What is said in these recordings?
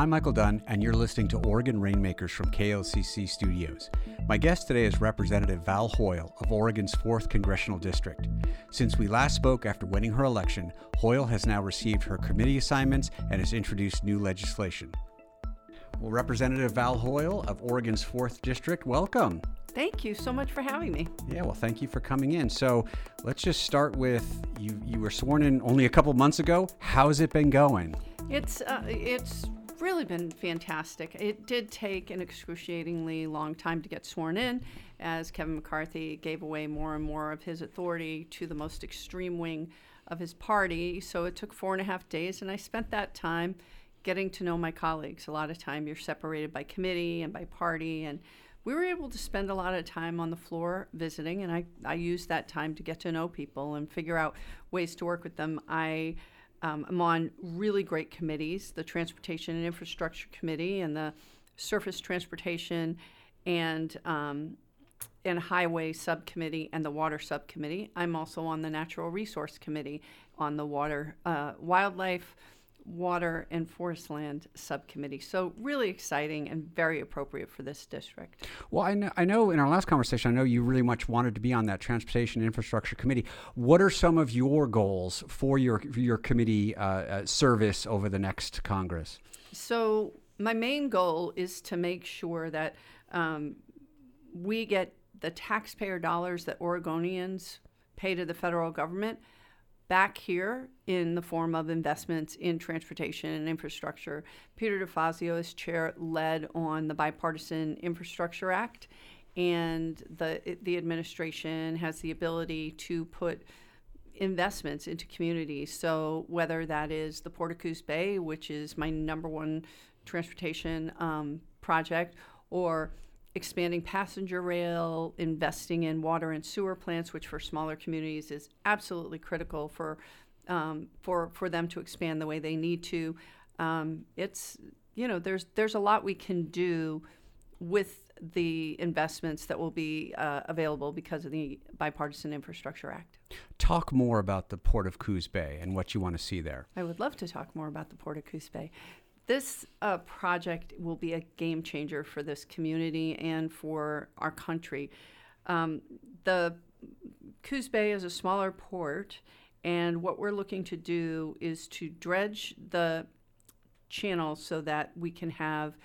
I'm Michael Dunn, and you're listening to Oregon Rainmakers from KLCC Studios. My guest today is Representative Val Hoyle of Oregon's 4th Congressional District. Since we last spoke after winning her election, Hoyle has now received her committee assignments and has introduced new legislation. Well, Representative Val Hoyle of Oregon's 4th District, welcome. Thank you so much for having me. Yeah, well, thank you for coming in. So let's just start with you. You were sworn in only a couple months ago. How's it been going? It's uh, it's really been fantastic. It did take an excruciatingly long time to get sworn in, as Kevin McCarthy gave away more and more of his authority to the most extreme wing of his party. So it took four and a half days, and I spent that time getting to know my colleagues. A lot of time you're separated by committee and by party, and we were able to spend a lot of time on the floor visiting, and I, I used that time to get to know people and figure out ways to work with them. I um, I'm on really great committees the Transportation and Infrastructure Committee and the Surface Transportation and um, and Highway Subcommittee and the Water Subcommittee. I'm also on the Natural Resource Committee on the Water uh, Wildlife Water and Forest Land Subcommittee. So, really exciting and very appropriate for this district. Well, I know, I know in our last conversation, I know you really much wanted to be on that Transportation Infrastructure Committee. What are some of your goals for your, your committee uh, uh, service over the next Congress? So, my main goal is to make sure that um, we get the taxpayer dollars that Oregonians pay to the federal government back here in the form of investments in transportation and infrastructure. Peter DeFazio, as chair, led on the Bipartisan Infrastructure Act, and the the administration has the ability to put investments into communities. So whether that is the Port of Coos Bay, which is my number one transportation um, project, or expanding passenger rail, investing in water and sewer plants, which for smaller communities is absolutely critical for um, for for them to expand the way they need to. Um, it's you know there's there's a lot we can do with the investments that will be uh, available because of the Bipartisan Infrastructure Act. Talk more about the Port of Coos Bay and what you want to see there. I would love to talk more about the Port of Coos Bay. This uh, project will be a game changer for this community and for our country. Um, the Coos Bay is a smaller port, and what we're looking to do is to dredge the channel so that we can have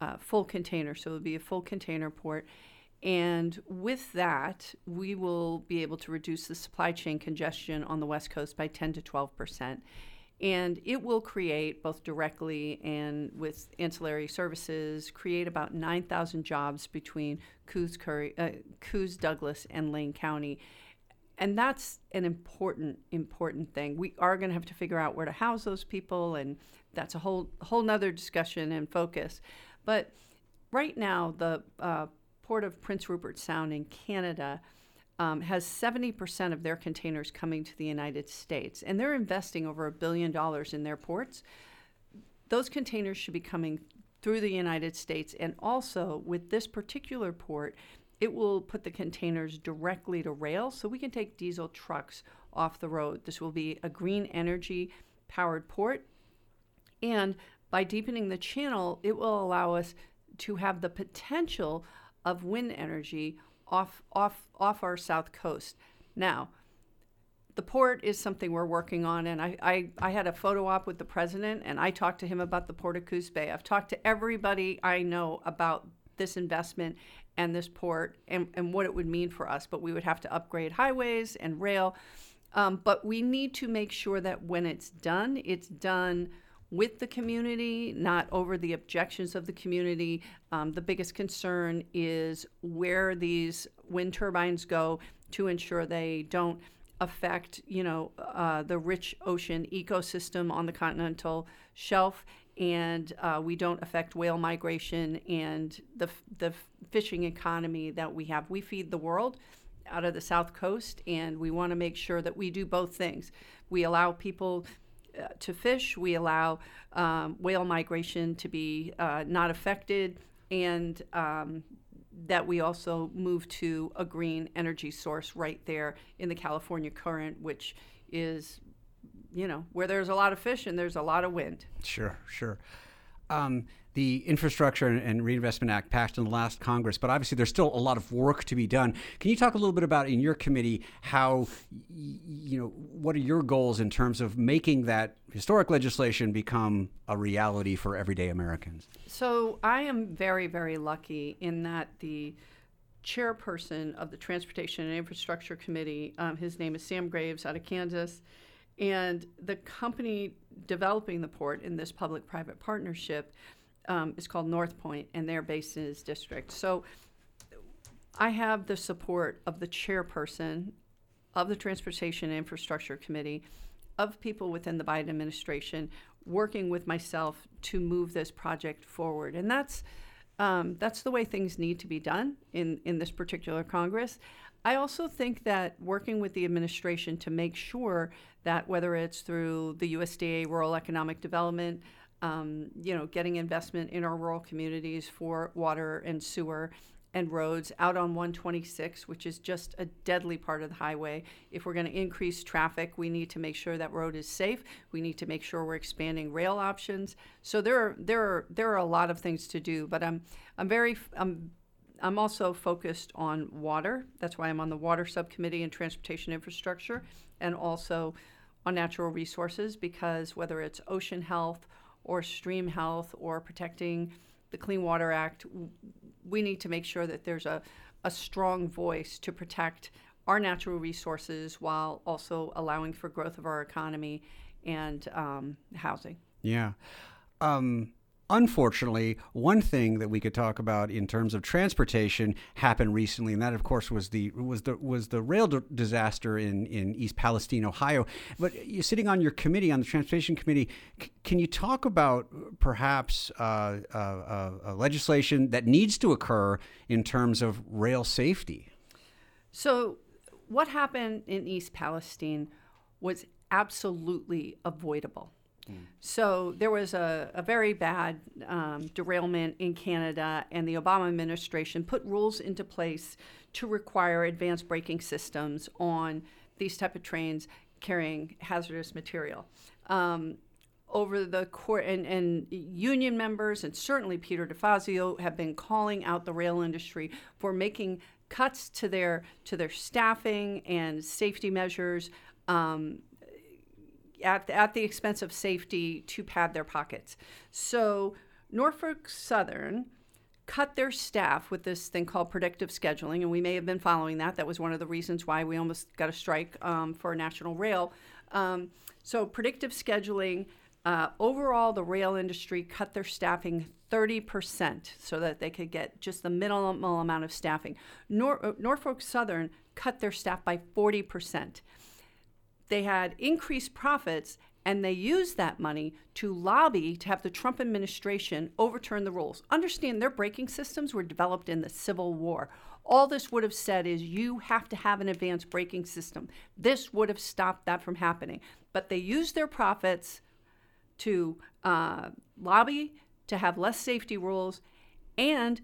uh, full container. So it'll be a full container port. And with that, we will be able to reduce the supply chain congestion on the West Coast by 10 to 12 percent and it will create both directly and with ancillary services create about 9000 jobs between coos, Curry, uh, coos douglas and lane county. And that's an important important thing. We are going to have to figure out where to house those people and that's a whole whole nother discussion and focus. But right now the uh, port of prince rupert sound in canada um, has 70% of their containers coming to the United States, and they're investing over a billion dollars in their ports. Those containers should be coming through the United States, and also with this particular port, it will put the containers directly to rail so we can take diesel trucks off the road. This will be a green energy powered port. And by deepening the channel, it will allow us to have the potential of wind energy off off off our south coast. Now, the port is something we're working on, and I, I, I had a photo op with the president, and I talked to him about the Port of Coos Bay. I've talked to everybody I know about this investment and this port and, and what it would mean for us, but we would have to upgrade highways and rail. Um, but we need to make sure that when it's done, it's done with the community, not over the objections of the community. Um, the biggest concern is where these wind turbines go to ensure they don't affect, you know, uh, the rich ocean ecosystem on the continental shelf, and uh, we don't affect whale migration and the the fishing economy that we have. We feed the world out of the south coast, and we want to make sure that we do both things. We allow people to fish. We allow um, whale migration to be uh, not affected, and um, that we also move to a green energy source right there in the California current, which is, you know, where there's a lot of fish and there's a lot of wind. Sure, sure. Um, the Infrastructure and Reinvestment Act passed in the last Congress, but obviously there's still a lot of work to be done. Can you talk a little bit about in your committee how, you know, what are your goals in terms of making that historic legislation become a reality for everyday Americans? So I am very, very lucky in that the chairperson of the Transportation and Infrastructure Committee, um, his name is Sam Graves out of Kansas. And the company developing the port in this public private partnership um, is called North Point, and they're based in his district. So I have the support of the chairperson of the Transportation Infrastructure Committee, of people within the Biden administration, working with myself to move this project forward. And that's um, that's the way things need to be done in, in this particular Congress. I also think that working with the administration to make sure that whether it's through the USDA Rural Economic Development, um, you know, getting investment in our rural communities for water and sewer and roads out on 126, which is just a deadly part of the highway. If we're going to increase traffic, we need to make sure that road is safe. We need to make sure we're expanding rail options. So there are there are there are a lot of things to do, but I'm I'm very I'm I'm also focused on water. That's why I'm on the water subcommittee and transportation infrastructure and also on natural resources because whether it's ocean health or stream health or protecting the Clean Water Act, we need to make sure that there's a, a strong voice to protect our natural resources while also allowing for growth of our economy and um, housing. Yeah. Um, Unfortunately, one thing that we could talk about in terms of transportation happened recently, and that, of course, was the was the was the rail disaster in, in East Palestine, Ohio. But you're sitting on your committee, on the transportation committee. C- can you talk about perhaps uh, uh, uh, legislation that needs to occur in terms of rail safety? So, what happened in East Palestine was absolutely avoidable. So there was a, a very bad um, derailment in Canada, and the Obama administration put rules into place to require advanced braking systems on these type of trains carrying hazardous material. Um, over the court and, and union members and certainly Peter DeFazio have been calling out the rail industry for making cuts to their to their staffing and safety measures um, at, at the expense of safety to pad their pockets. So Norfolk Southern cut their staff with this thing called predictive scheduling, and we may have been following that. That was one of the reasons why we almost got a strike um, for National Rail. Um, so, predictive scheduling, uh, overall, the rail industry cut their staffing 30% so that they could get just the minimal amount of staffing. Nor- uh, Norfolk Southern cut their staff by 40% they had increased profits and they used that money to lobby to have the Trump administration overturn the rules. Understand their braking systems were developed in the Civil War. All this would have said is you have to have an advanced braking system. This would have stopped that from happening. But they used their profits to uh, lobby to have less safety rules and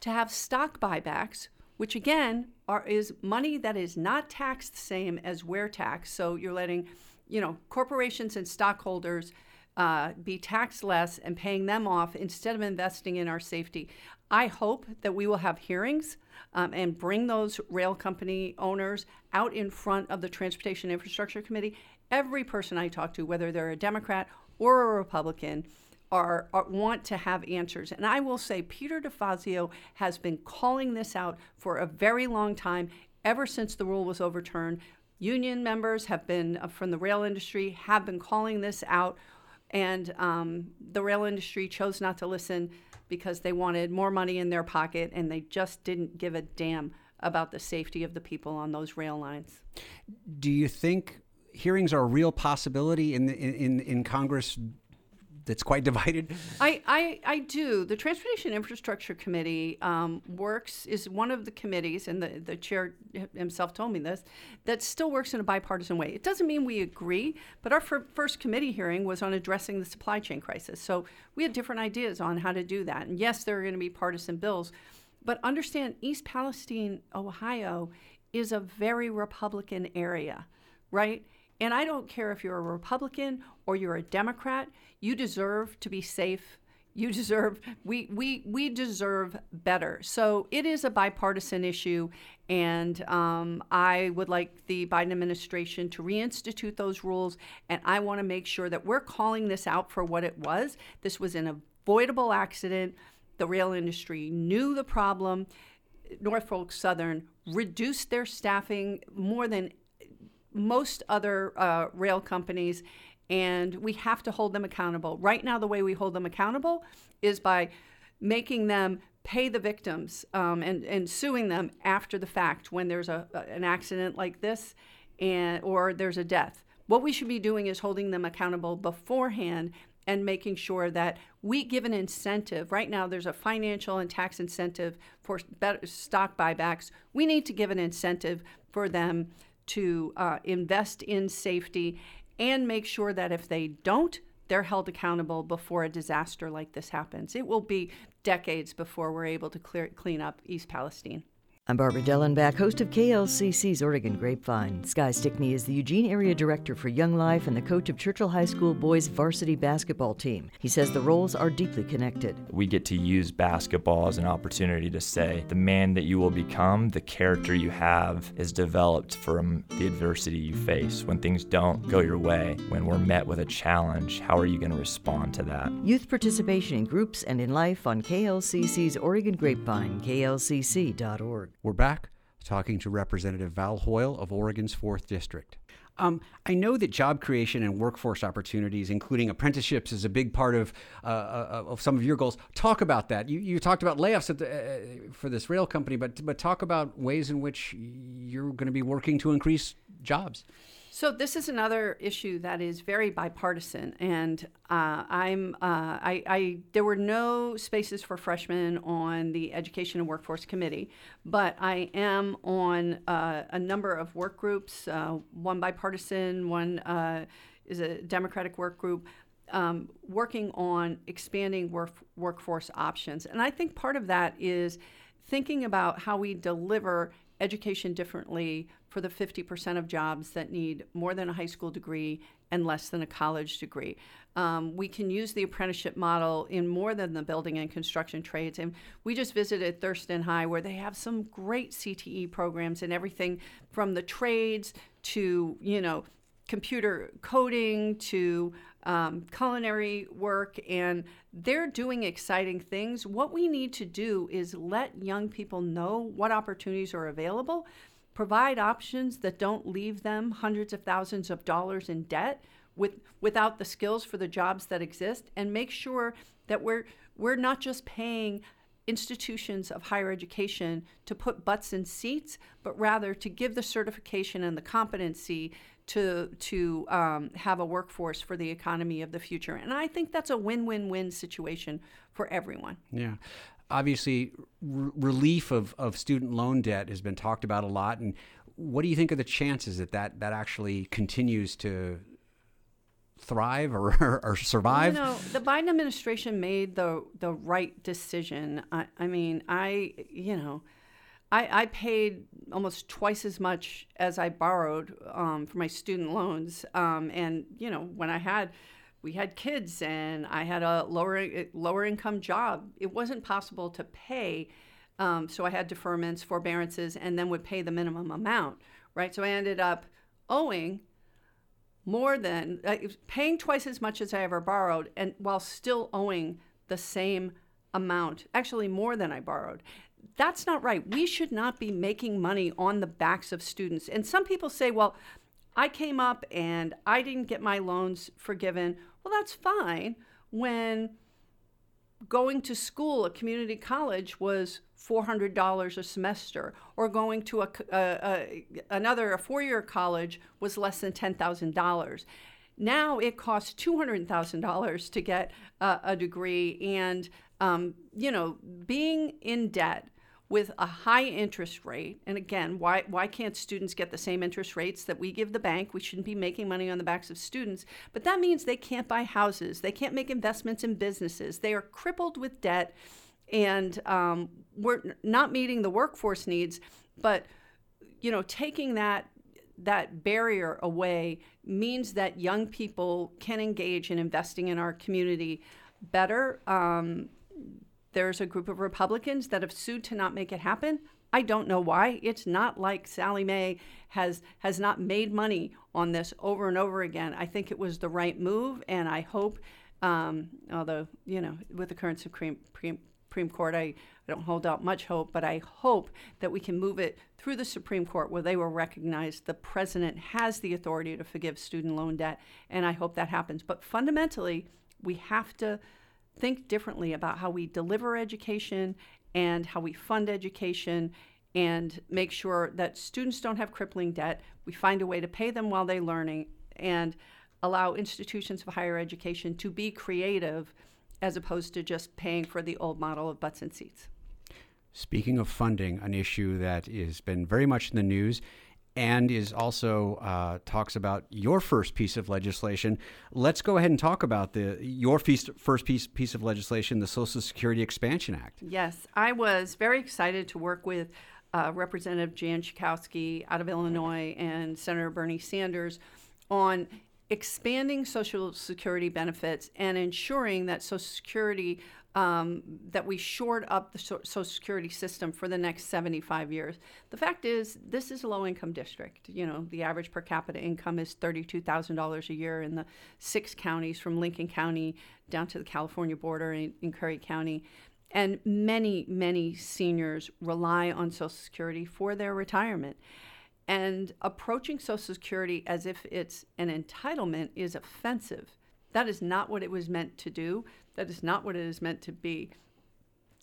to have stock buybacks which again are, is money that is not taxed the same as where tax. So you're letting, you know, corporations and stockholders uh, be taxed less and paying them off instead of investing in our safety. I hope that we will have hearings um, and bring those rail company owners out in front of the Transportation Infrastructure Committee. Every person I talk to, whether they're a Democrat or a Republican, are, are, want to have answers. And I will say, Peter DeFazio has been calling this out for a very long time, ever since the rule was overturned. Union members have been uh, from the rail industry have been calling this out, and um, the rail industry chose not to listen because they wanted more money in their pocket, and they just didn't give a damn about the safety of the people on those rail lines. Do you think hearings are a real possibility in the, in in Congress that's quite divided? I, I, I do. The Transportation Infrastructure Committee um, works, is one of the committees, and the, the chair himself told me this, that still works in a bipartisan way. It doesn't mean we agree, but our fir- first committee hearing was on addressing the supply chain crisis. So we had different ideas on how to do that. And yes, there are going to be partisan bills, but understand East Palestine, Ohio, is a very Republican area, right? And I don't care if you're a Republican or you're a Democrat, you deserve to be safe. You deserve we we we deserve better. So it is a bipartisan issue, and um, I would like the Biden administration to reinstitute those rules. And I want to make sure that we're calling this out for what it was. This was an avoidable accident. The rail industry knew the problem. Norfolk Southern reduced their staffing more than most other uh, rail companies and we have to hold them accountable. Right now, the way we hold them accountable is by making them pay the victims um, and, and suing them after the fact when there's a, an accident like this and or there's a death. What we should be doing is holding them accountable beforehand and making sure that we give an incentive. Right now, there's a financial and tax incentive for stock buybacks. We need to give an incentive for them to uh, invest in safety and make sure that if they don't, they're held accountable before a disaster like this happens. It will be decades before we're able to clear, clean up East Palestine. I'm Barbara Dellenback, host of KLCC's Oregon Grapevine. Sky Stickney is the Eugene Area Director for Young Life and the coach of Churchill High School boys varsity basketball team. He says the roles are deeply connected. We get to use basketball as an opportunity to say the man that you will become, the character you have, is developed from the adversity you face. When things don't go your way, when we're met with a challenge, how are you going to respond to that? Youth participation in groups and in life on KLCC's Oregon Grapevine, klcc.org. We're back talking to Representative Val Hoyle of Oregon's 4th District. Um, I know that job creation and workforce opportunities, including apprenticeships, is a big part of uh, uh of some of your goals. Talk about that. You, you talked about layoffs the, uh, for this rail company, but but talk about ways in which you're going to be working to increase jobs. So this is another issue that is very bipartisan, and uh, I'm uh, I, I, there were no spaces for freshmen on the Education and Workforce Committee, but I am on uh, a number of work groups. Uh, one bipartisan, one uh, is a Democratic work group. Um, working on expanding work, workforce options. And I think part of that is thinking about how we deliver education differently for the 50% of jobs that need more than a high school degree and less than a college degree. Um, we can use the apprenticeship model in more than the building and construction trades. And we just visited Thurston High, where they have some great CTE programs and everything from the trades to, you know, computer coding to um, culinary work, and they're doing exciting things. What we need to do is let young people know what opportunities are available, provide options that don't leave them hundreds of thousands of dollars in debt with without the skills for the jobs that exist, and make sure that we're we're not just paying institutions of higher education to put butts in seats, but rather to give the certification and the competency to to um, have a workforce for the economy of the future. And I think that's a win-win-win situation for everyone. Yeah. Obviously, r- relief of, of student loan debt has been talked about a lot. And what do you think are the chances that that, that actually continues to thrive or, or survive? You know, the Biden administration made the the right decision. I, I mean, I you know, I, I paid almost twice as much as I borrowed um, for my student loans. Um, and, you know, when I had, we had kids and I had a lower, lower income job, it wasn't possible to pay. Um, so I had deferments, forbearances, and then would pay the minimum amount, right? So I ended up owing more than, uh, paying twice as much as I ever borrowed, and while still owing the same amount, actually more than I borrowed that's not right. We should not be making money on the backs of students. And some people say, well, I came up and I didn't get my loans forgiven. Well, that's fine. When going to school at community college was $400 a semester or going to a, a, a another a four-year college was less than $10,000 now it costs $200,000 to get a, a degree and um, you know being in debt with a high interest rate. And again, why, why can't students get the same interest rates that we give the bank? We shouldn't be making money on the backs of students. But that means they can't buy houses, they can't make investments in businesses. They are crippled with debt, and um, we're not meeting the workforce needs. But you know, taking that that barrier away means that young people can engage in investing in our community better. Um, there's a group of Republicans that have sued to not make it happen. I don't know why. It's not like Sallie Mae has has not made money on this over and over again. I think it was the right move, and I hope, um, although you know, with the current Supreme Supreme, Supreme Court, I, I don't hold out much hope, but I hope that we can move it through the Supreme Court where they will recognize the president has the authority to forgive student loan debt, and I hope that happens. But fundamentally, we have to think differently about how we deliver education and how we fund education and make sure that students don't have crippling debt. We find a way to pay them while they're learning and allow institutions of higher education to be creative as opposed to just paying for the old model of butts and seats. Speaking of funding, an issue that has been very much in the news and is also uh, talks about your first piece of legislation. Let's go ahead and talk about the your first piece piece of legislation, the Social Security Expansion Act. Yes, I was very excited to work with uh, Representative Jan Schakowsky out of Illinois and Senator Bernie Sanders on expanding Social Security benefits and ensuring that Social Security um, that we shored up the Social Security system for the next 75 years. The fact is, this is a low income district. You know, the average per capita income is $32,000 a year in the six counties from Lincoln County down to the California border in, in Curry County. And many, many seniors rely on Social Security for their retirement. And approaching Social Security as if it's an entitlement is offensive. That is not what it was meant to do. That is not what it is meant to be.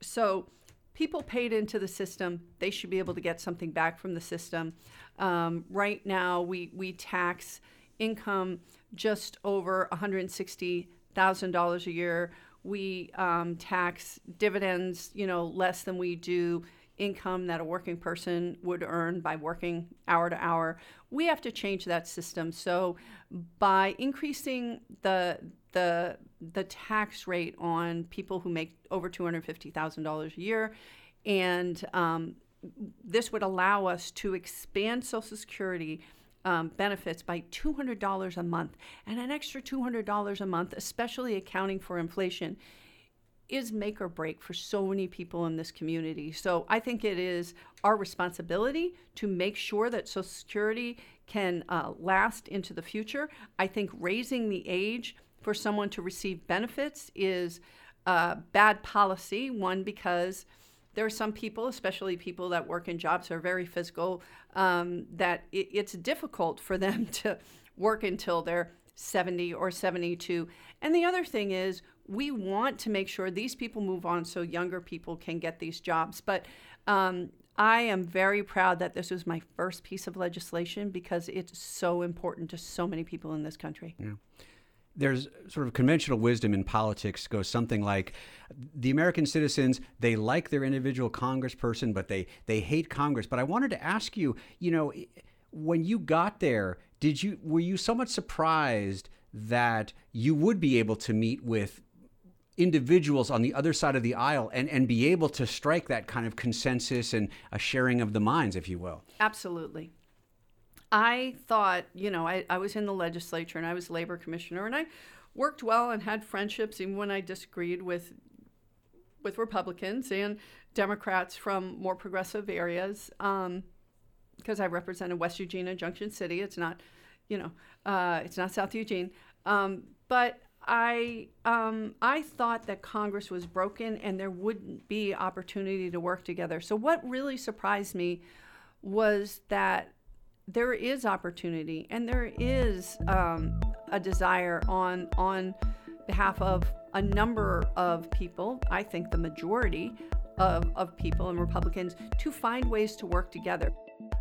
So, people paid into the system, they should be able to get something back from the system. Um, right now, we, we tax income just over $160,000 a year. We um, tax dividends, you know, less than we do income that a working person would earn by working hour to hour. We have to change that system. So by increasing the the the tax rate on people who make over two hundred fifty thousand dollars a year, and um, this would allow us to expand Social Security. Um, benefits by $200 a month and an extra $200 a month, especially accounting for inflation, is make or break for so many people in this community. So I think it is our responsibility to make sure that Social Security can uh, last into the future. I think raising the age for someone to receive benefits is uh, bad policy. One, because there are some people, especially people that work in jobs that are very physical, um, that it, it's difficult for them to work until they're 70 or 72. And the other thing is, we want to make sure these people move on so younger people can get these jobs. But um, I am very proud that this was my first piece of legislation because it's so important to so many people in this country. Yeah. There's sort of conventional wisdom in politics goes something like the American citizens they like their individual congressperson but they they hate Congress but I wanted to ask you you know when you got there did you were you somewhat surprised that you would be able to meet with individuals on the other side of the aisle and, and be able to strike that kind of consensus and a sharing of the minds, if you will. Absolutely. I thought, you know, I, I was in the legislature and I was labor commissioner and I worked well and had friendships even when I disagreed with with Republicans and Democrats from more progressive areas. Um, because I represented West Eugene and Junction City. It's not, you know, uh, it's not South Eugene. Um, but I um, I thought that Congress was broken and there wouldn't be opportunity to work together. So what really surprised me was that there is opportunity and there is um, a desire on on behalf of a number of people. I think the majority of, of people and Republicans to find ways to work together.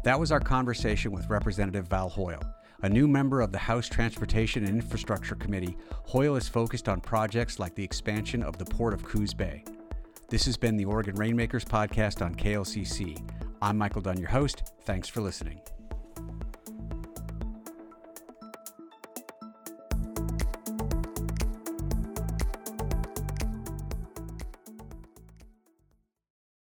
That was our conversation with Representative Val Hoyle. A new member of the House Transportation and Infrastructure Committee, Hoyle is focused on projects like the expansion of the Port of Coos Bay. This has been the Oregon Rainmakers podcast on KLCC. I'm Michael Dunn, your host. Thanks for listening.